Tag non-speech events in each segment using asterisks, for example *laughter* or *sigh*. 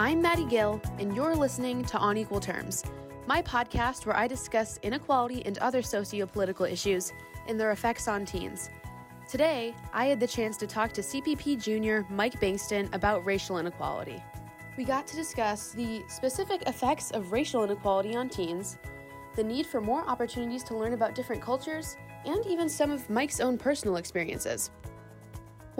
I'm Maddie Gill, and you're listening to On Equal Terms, my podcast where I discuss inequality and other socio-political issues and their effects on teens. Today, I had the chance to talk to CPP junior Mike Bankston about racial inequality. We got to discuss the specific effects of racial inequality on teens, the need for more opportunities to learn about different cultures, and even some of Mike's own personal experiences.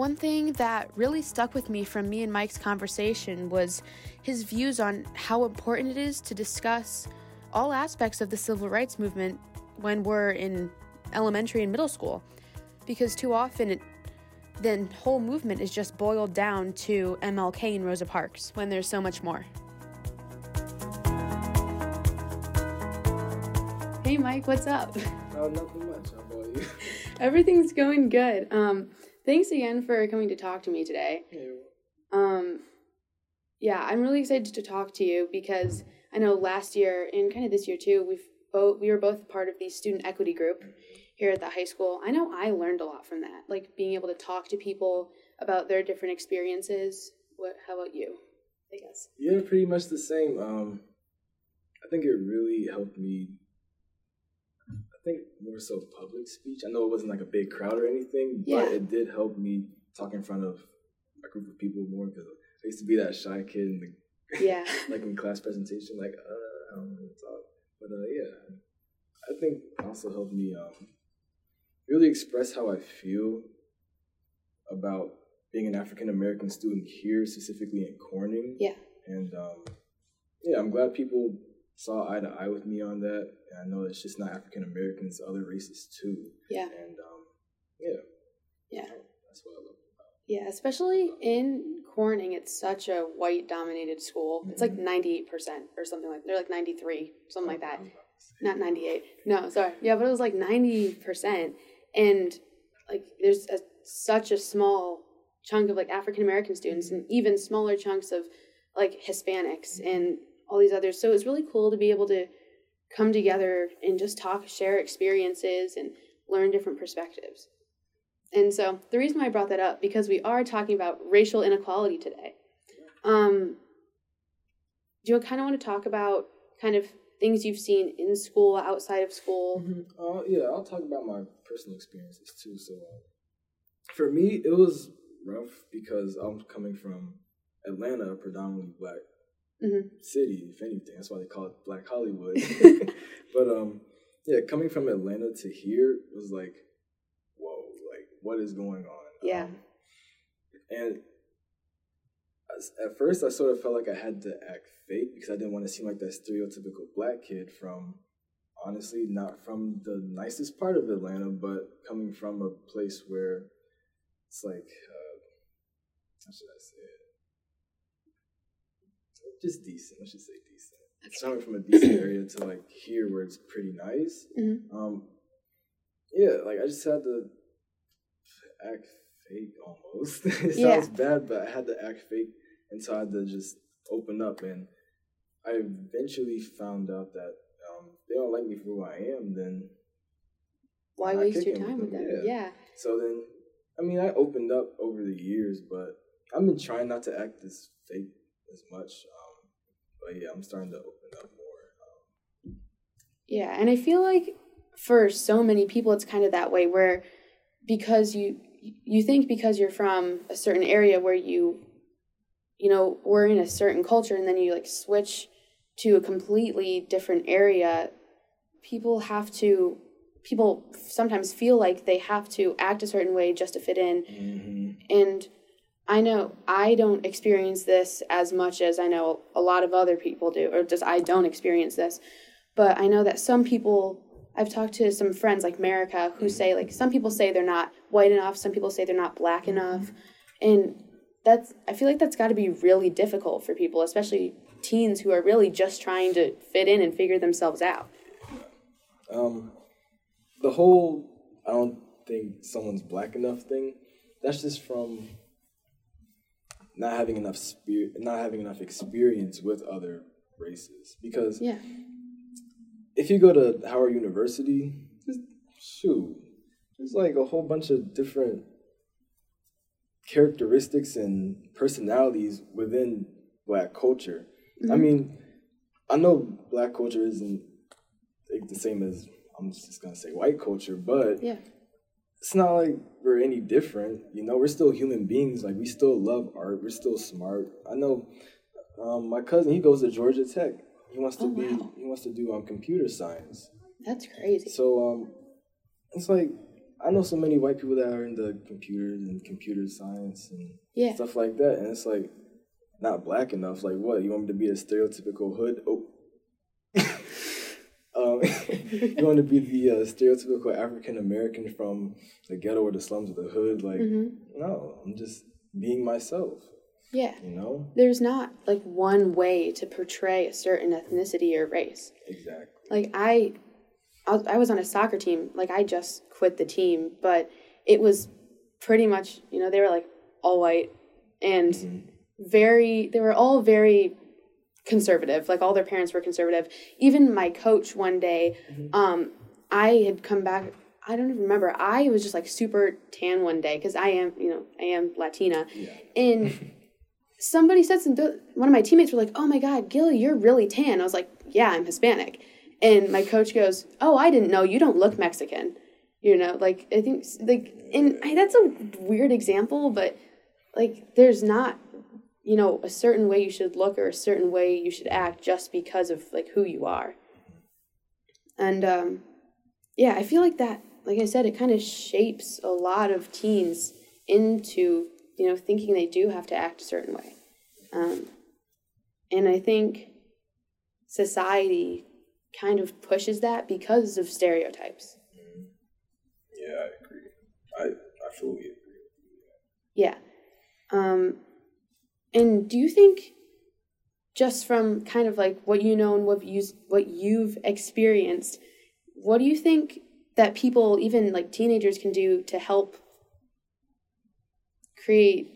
One thing that really stuck with me from me and Mike's conversation was his views on how important it is to discuss all aspects of the civil rights movement when we're in elementary and middle school. Because too often, it, the whole movement is just boiled down to MLK and Rosa Parks when there's so much more. Hey, Mike, what's up? Oh, nothing much. How about you? *laughs* Everything's going good. Um, thanks again for coming to talk to me today. Yeah. Um, yeah, I'm really excited to talk to you because I know last year and kind of this year too, we've both we were both part of the student equity group here at the high school. I know I learned a lot from that, like being able to talk to people about their different experiences. What? How about you? I guess. Yeah, pretty much the same. Um, I think it really helped me. I think more so public speech. I know it wasn't like a big crowd or anything, Yeah. but it did help me talk in front of a group of people more because I used to be that shy kid in the *laughs* Yeah. like in class presentation, like uh, I don't want to talk. But uh, yeah, I think it also helped me um, really express how I feel about being an African American student here, specifically in Corning. Yeah. And um, yeah, I'm glad people saw eye to eye with me on that. And I know it's just not African Americans, other races too. Yeah. And um, yeah, Yeah. that's what I love. Yeah, especially in Corning, it's such a white dominated school. It's like 98% or something like They're like 93, something like that. Not 98. No, sorry. Yeah, but it was like 90%. And like there's a, such a small chunk of like African American students and even smaller chunks of like Hispanics and all these others. So it's really cool to be able to come together and just talk, share experiences and learn different perspectives. And so the reason why I brought that up because we are talking about racial inequality today. Um, do you kind of want to talk about kind of things you've seen in school, outside of school? Uh, yeah, I'll talk about my personal experiences too. So, uh, for me, it was rough because I'm coming from Atlanta, a predominantly black Mhm. city, if anything. That's why they call it Black Hollywood. *laughs* *laughs* but um, yeah, coming from Atlanta to here was like, whoa, like what is going on? Yeah. Um, and as- at first, I sort of felt like I had to act fake because I didn't want to seem like that stereotypical black kid from, honestly, not from the nicest part of Atlanta, but coming from a place where it's like, uh, how should I say? Just decent. Let's just say decent. Coming from a decent area to like here where it's pretty nice. Mhm. Um, yeah, like I just had to act fake almost. *laughs* it Yeah. sounds bad, but I had to act fake and so I had to just open up. And I eventually found out that um, they don't like me for who I am, then Why waste your time with them? them, Yeah. so then I mean I opened up over the years, but I've been trying not to act as fake as much. But yeah, I'm starting to open up more. Um, Yeah, and I feel like for so many people it's kind of that way where because you you think because you're from a certain area where you you know, we're in a certain culture and then you like switch to a completely different area, people have to people sometimes feel like they have to act a certain way just to fit in and I know I don't experience this as much as I know a lot of other people do, or just I don't experience this. But I know that some people, I've talked to some friends like America who say, like, some people say they're not white enough, some people say they're not black enough. And that's, I feel like that's got to be really difficult for people, especially teens who are really just trying to fit in and figure themselves out. Um, the whole I don't think someone's black enough thing. That's just from not having enough spirit, not having enough experience with other races. Because Yeah. if you go to Howard University, just shoot, there's like a whole bunch of different characteristics and personalities within black culture. Mm-hmm. I mean, I know black culture isn't like, the same as I'm just gonna say white culture, but Yeah. It's not like we're any different. You know, we're still human beings. Like we still love art. We're still smart. I know. Um, my cousin, he goes to Georgia Tech. He wants to Oh, be. wow. He wants to do um computer science. That's crazy. So um, it's like I know so many white people that are into computers and computer science and Yeah. stuff like that, and it's like not black enough. Like what? You want me to be a stereotypical hood? Oh. *laughs* um, *laughs* *laughs* you want to be the uh, stereotypical African American from the ghetto or the slums of the hood? Like, hmm no, I'm just being myself. Yeah. You know? There's not like one way to portray a certain ethnicity or race. Exactly. Like I, I was- on a soccer team. Like I just quit the team, but it was pretty much you know they were like all white and Mhm. very. They were all very conservative. Like all their parents were conservative. Even my coach one day, Mhm. um, I had come back. I don't even remember. I was just like super tan one day because I am, you know, I am Latina, Yeah. and somebody said something. One of my teammates were like, "Oh my God, Gilly, you're really tan." I was like, "Yeah, I'm Hispanic," and my coach goes, "Oh, I didn't know. You don't look Mexican." You know, like I think like, and I, that's a weird example, but like, there's not, you know, a certain way you should look or a certain way you should act just because of like who you are. And um, yeah, I feel like that. Like I said, it kind of shapes a lot of teens into you know thinking they do have to act a certain way. Um, and I think society kind of pushes that because of stereotypes. Yeah, I agree. I I fully agree. Yeah. Um, and do you think, just from kind of like what you know and what you what you've experienced, what do you think that people, even like teenagers, can do to help create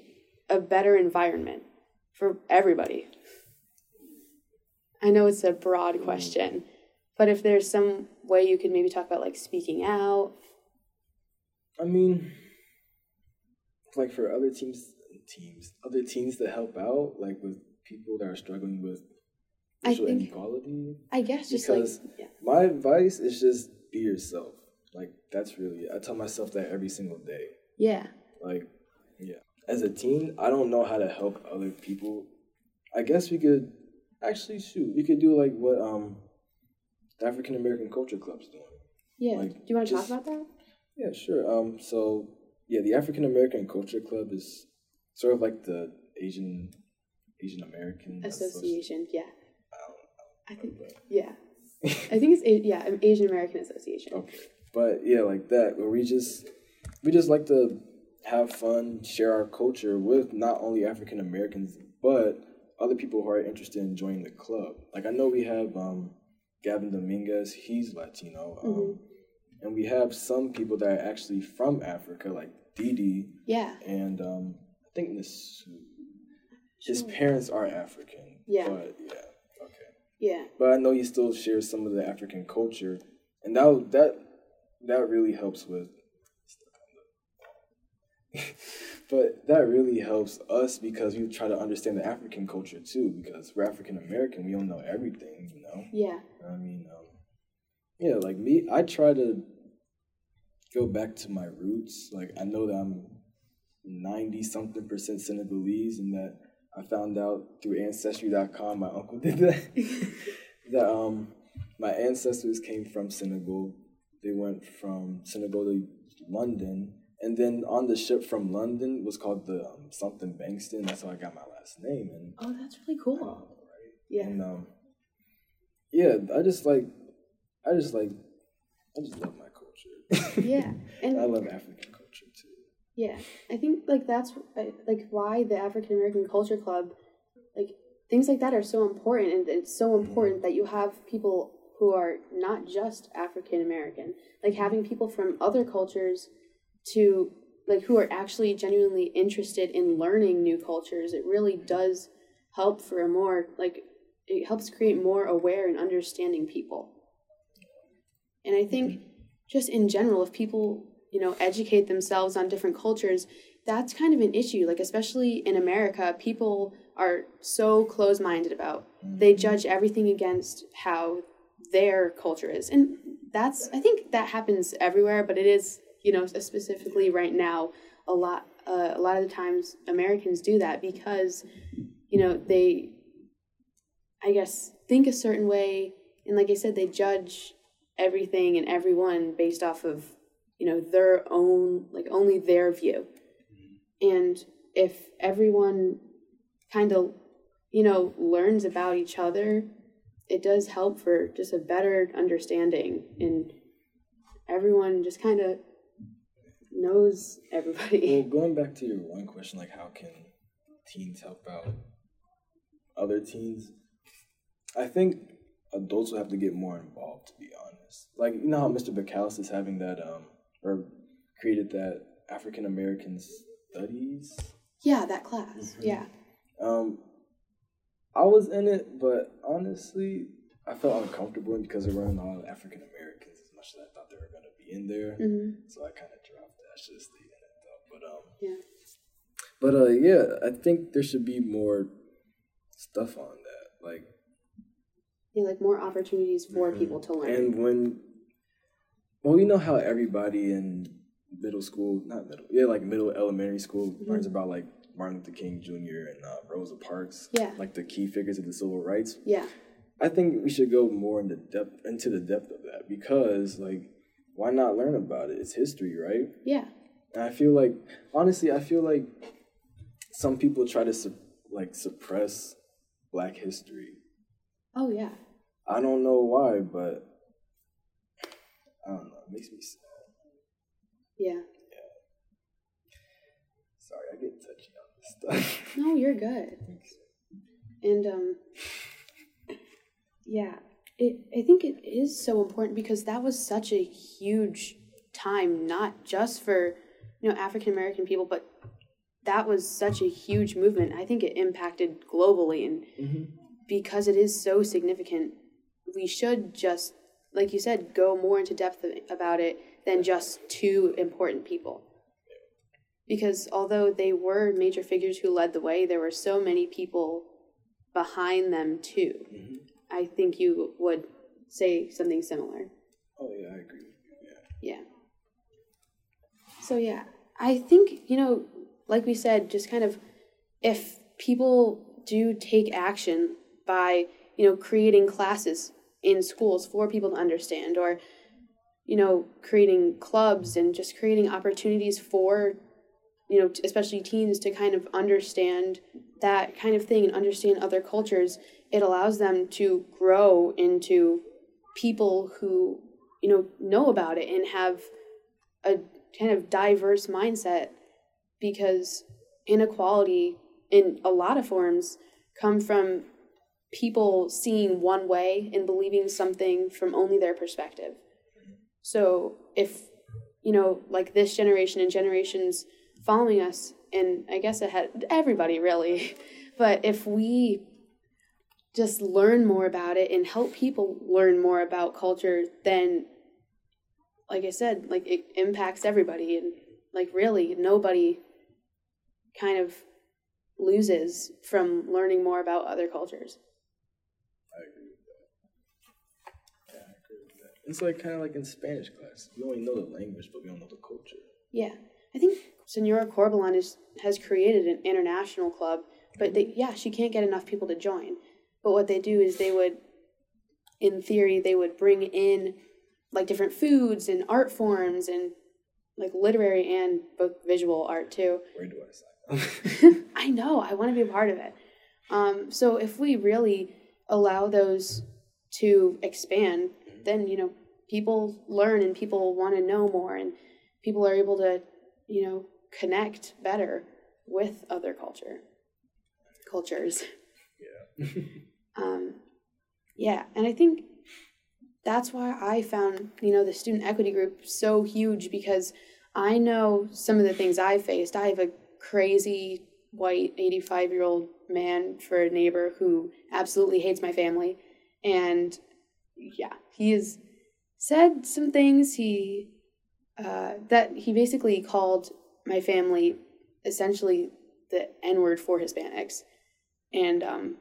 a better environment for everybody? I know it's a broad mm-hmm. question, but if there's some way you could maybe talk about like speaking out. I mean, like for other teams, teams, other teams to help out, like with people that are struggling with I racial think- inequality. I guess just Because- like yeah. My advice is just be yourself. Like that's really it. I tell myself that every single day. Yeah. Like, yeah. As a teen, I don't know how to help other people. I guess we could actually shoot. We could do like what um the African American Culture Club's doing. Yeah. Like, Do you want to just- talk about that? Yeah, sure. Um, so yeah, the African American Culture Club is sort of like the Asian Asian American Association. Yeah. I I think. know, *laughs* Yeah. I think it's A- yeah an Asian American Association. but- okay, but yeah, like that, where we just we just like to have fun, share our culture with not only African Americans but other people who are interested in joining the club. Like I know we have um, Gavin Dominguez, he's Latino, um, Mhm. and we have some people that are actually from Africa, like Didi. Yeah. and um, think this his parents are African. Yeah. But yeah, okay. Yeah. But I know he still shares some of the African culture, and that that that really helps with. *laughs* but that really helps us because we try to understand the African culture too. Because we're African American, we don't know everything, you know. Yeah. I mean, um, yeah, like me, I try to go back to my roots. Like I know that I'm ninety something percent Senegalese, and that I found out through Ancestry.com. My uncle *laughs* did that. *laughs* that um, my ancestors came from Senegal. They went from Senegal to London, and then on the ship from London was called the um, something Bankston. That's how I got my last name. And Oh, that's really cool. Yeah. and um, yeah, I just like, I just like, I just love my culture. Yeah. *laughs* And I love African. Yeah, I think like that's uh, like why the African American Culture Club, like things like that are so important, and it's so important that you have people who are not just African American, like having people from other cultures to like who are actually genuinely interested in learning new cultures. It really does help for a more like it helps create more aware and understanding people. And I think just in general, if people, you know, educate themselves on different cultures, that's kind of an issue. Like, especially in America, people are so close minded about. They Mm-hmm. judge everything against how their culture is. And that's, I think that happens everywhere, but it is, you know, specifically right now, a lot, uh, a lot of the times Americans do that because, you know, they, I guess, think a certain way. And like I said, they judge everything and everyone based off of, you know, their own, like only their view. And if everyone kind of, you know, learns about each other, it does help for just a better understanding. And everyone just kind of knows everybody. Well, going back to your one question, like how can teens help out other teens? I think adults will have to get more involved. To be honest, like you know how Mr. Bacalus is having that um or created that African American studies. Yeah, that class. Yeah. Um, I was in it, but honestly, I felt uncomfortable because there weren't a lot of African Americans as much as I thought they were gonna be in there. hmm So I kind of dropped that. I should have stayed in it though. But um, Yeah. but uh, yeah, I think there should be more stuff on that. Like, Yeah, like more opportunities for people to learn. and when, well, you know how everybody in middle school, not middle, yeah, like middle elementary school learns about like Martin Luther King Jr. and uh, Rosa Parks, Yeah. like the key figures of the civil rights. yeah. I think we should go more into depth into the depth of that because like why not learn about it? It's history, right? Yeah. And I feel like honestly, I feel like some people try to su- like suppress black history. Oh, yeah. I don't know why, but I don't know. It makes me sad. Yeah. Yeah. Sorry, I get touchy on this stuff. *laughs* No, you're good. And um yeah, it I think it is so important because that was such a huge time not just for you know African American people but that was such a huge movement. I think it impacted globally and Mhm. because it is so significant, we should just like you said go more into depth about it than just two important people because although they were major figures who led the way, there were so many people behind them too. Mhm. I think you would say something similar. Oh yeah, I agree. Yeah. Yeah. So yeah, I think, you know, like we said, just kind of if people do take action by, you know, creating classes in schools for people to understand or you know, creating clubs and just creating opportunities for you know, especially teens to kind of understand that kind of thing and understand other cultures, it allows them to grow into people who, you know, know about it and have a kind of diverse mindset because inequality in a lot of forms come from people seeing one way and believing something from only their perspective. So if you know, like this generation and generations following us, and I guess ahead everybody really, *laughs* but if we just learn more about it and help people learn more about culture, then like I said, like it impacts everybody and like really nobody kind of loses from learning more about other cultures. I agree with that. Yeah, I agree with that. It's like kind of like in Spanish class. We only know the language, but we don't know the culture. Yeah, I think Senora Corbalon is has created an international club, but they, yeah, she can't get enough people to join. But what they do is they would, in theory, they would bring in like different foods and art forms and like literary and both visual art too. Where do I sign? I know, I want to be a part of it. Um, so if we really allow those to expand, then you know people learn and people want to know more, and people are able to you know connect better with other culture cultures. yeah. Um, yeah, and I think that's why I found you know the student equity group so huge because I know some of the things I faced. I have a crazy white 85 year old man for a neighbor who absolutely hates my family, and yeah, he has said some things he uh, that he basically called my family essentially the N word for Hispanics. And um,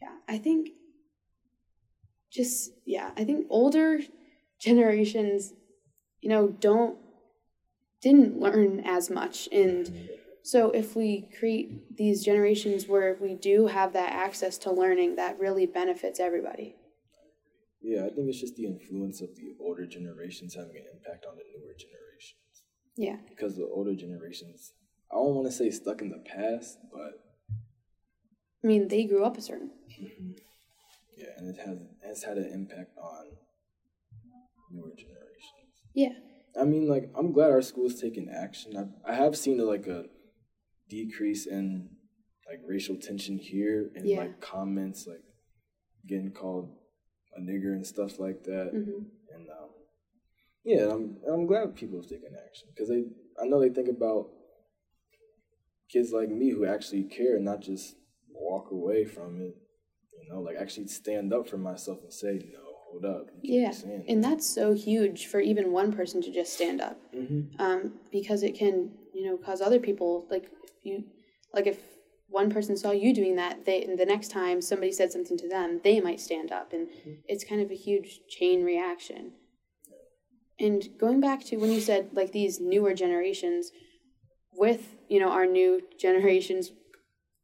yeah, I think just yeah, I think older generations, you know, don't didn't learn as much. And so if we create these generations where we do have that access to learning that really benefits everybody. Yeah i think it's just the influence of the older generations having an impact on the newer generations. Yeah. Because the older generations i don't want to say stuck in the past but i mean they grew up a certain mm-hmm. yeah and it has has had an impact on newer generations. Yeah I mean, like, I'm glad our school's taking action. I, I have seen a, like a decrease in like racial tension here and yeah. like comments like getting called a nigger and stuff like that. Mm-hmm. And um, yeah, I'm I'm glad people have taken action because they I know they think about kids like me who actually care, and not just walk away from it. You know, like actually stand up for myself and say no hold up. Yeah, and that's so huge for even one person to just stand up, mm-hmm. um, because it can you know cause other people like if you like if one person saw you doing that, they the next time somebody said something to them, they might stand up, and mm-hmm. it's kind of a huge chain reaction. And going back to when you said like these newer generations, with you know our new *laughs* generations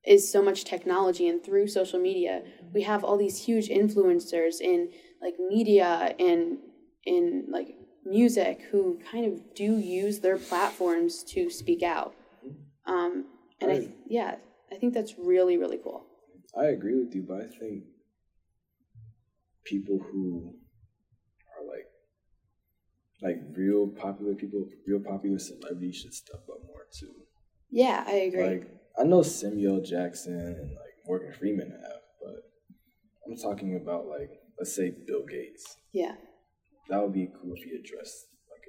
is so much technology and through social media we have all these huge influencers in like media and in like music who kind of do use their platforms to speak out. Um, and I, I yeah, I think that's really really cool. I agree with you, but I think people who are like like real popular people, real popular celebrities should step up more too. Yeah, I agree. Like I know Samuel Jackson and like Morgan Freeman have, but I'm talking about like let's say Bill Gates. Yeah. That would be cool if he addressed like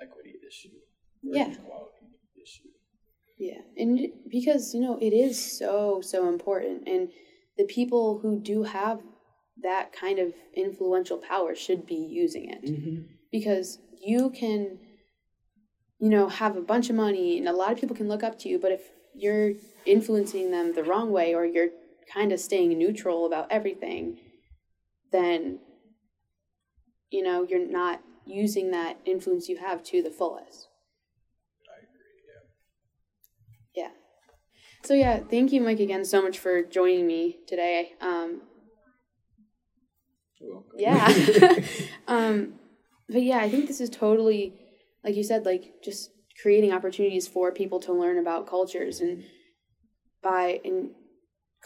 an equity issue. yeah. Equality issue. Yeah. And because, you know, it is so, so important. And the people who do have that kind of influential power should be using it. Mm-hmm. Because you can, you know, have a bunch of money and a lot of people can look up to you, but if you're influencing them the wrong way or you're kind of staying neutral about everything, then you know you're not using that influence you have to the fullest. I agree. Yeah. Yeah. So yeah, thank you, Mike, again so much for joining me today. Um, yeah. *laughs* *laughs* um, but yeah, I think this is totally, like you said, like just creating opportunities for people to learn about cultures and by and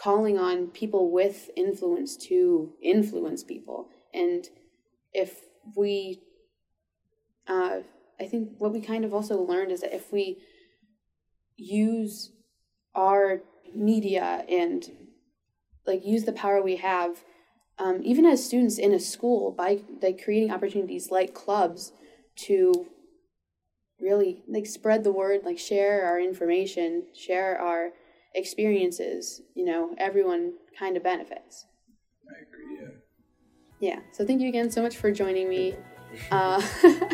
calling on people with influence to influence people. And if we, uh, I think what we kind of also learned is that if we use our media and like use the power we have, um, even as students in a school, by like creating opportunities like clubs to really like spread the word, like share our information, share our experiences, you know, everyone kind of benefits. I agree, yeah. Yeah. So thank you again so much for joining me. Uh,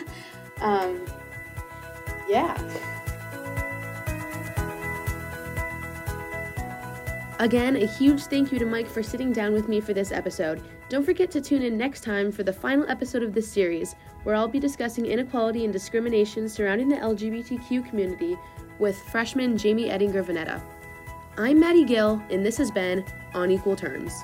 *laughs* um, yeah. Again, a huge thank you to Mike for sitting down with me for this episode. Don't forget to tune in next time for the final episode of this series, where I'll be discussing inequality and discrimination surrounding the LGBTQ community with freshman Jamie Edinger Vanetta. I'm Maddie Gill, and this has been On Equal Terms.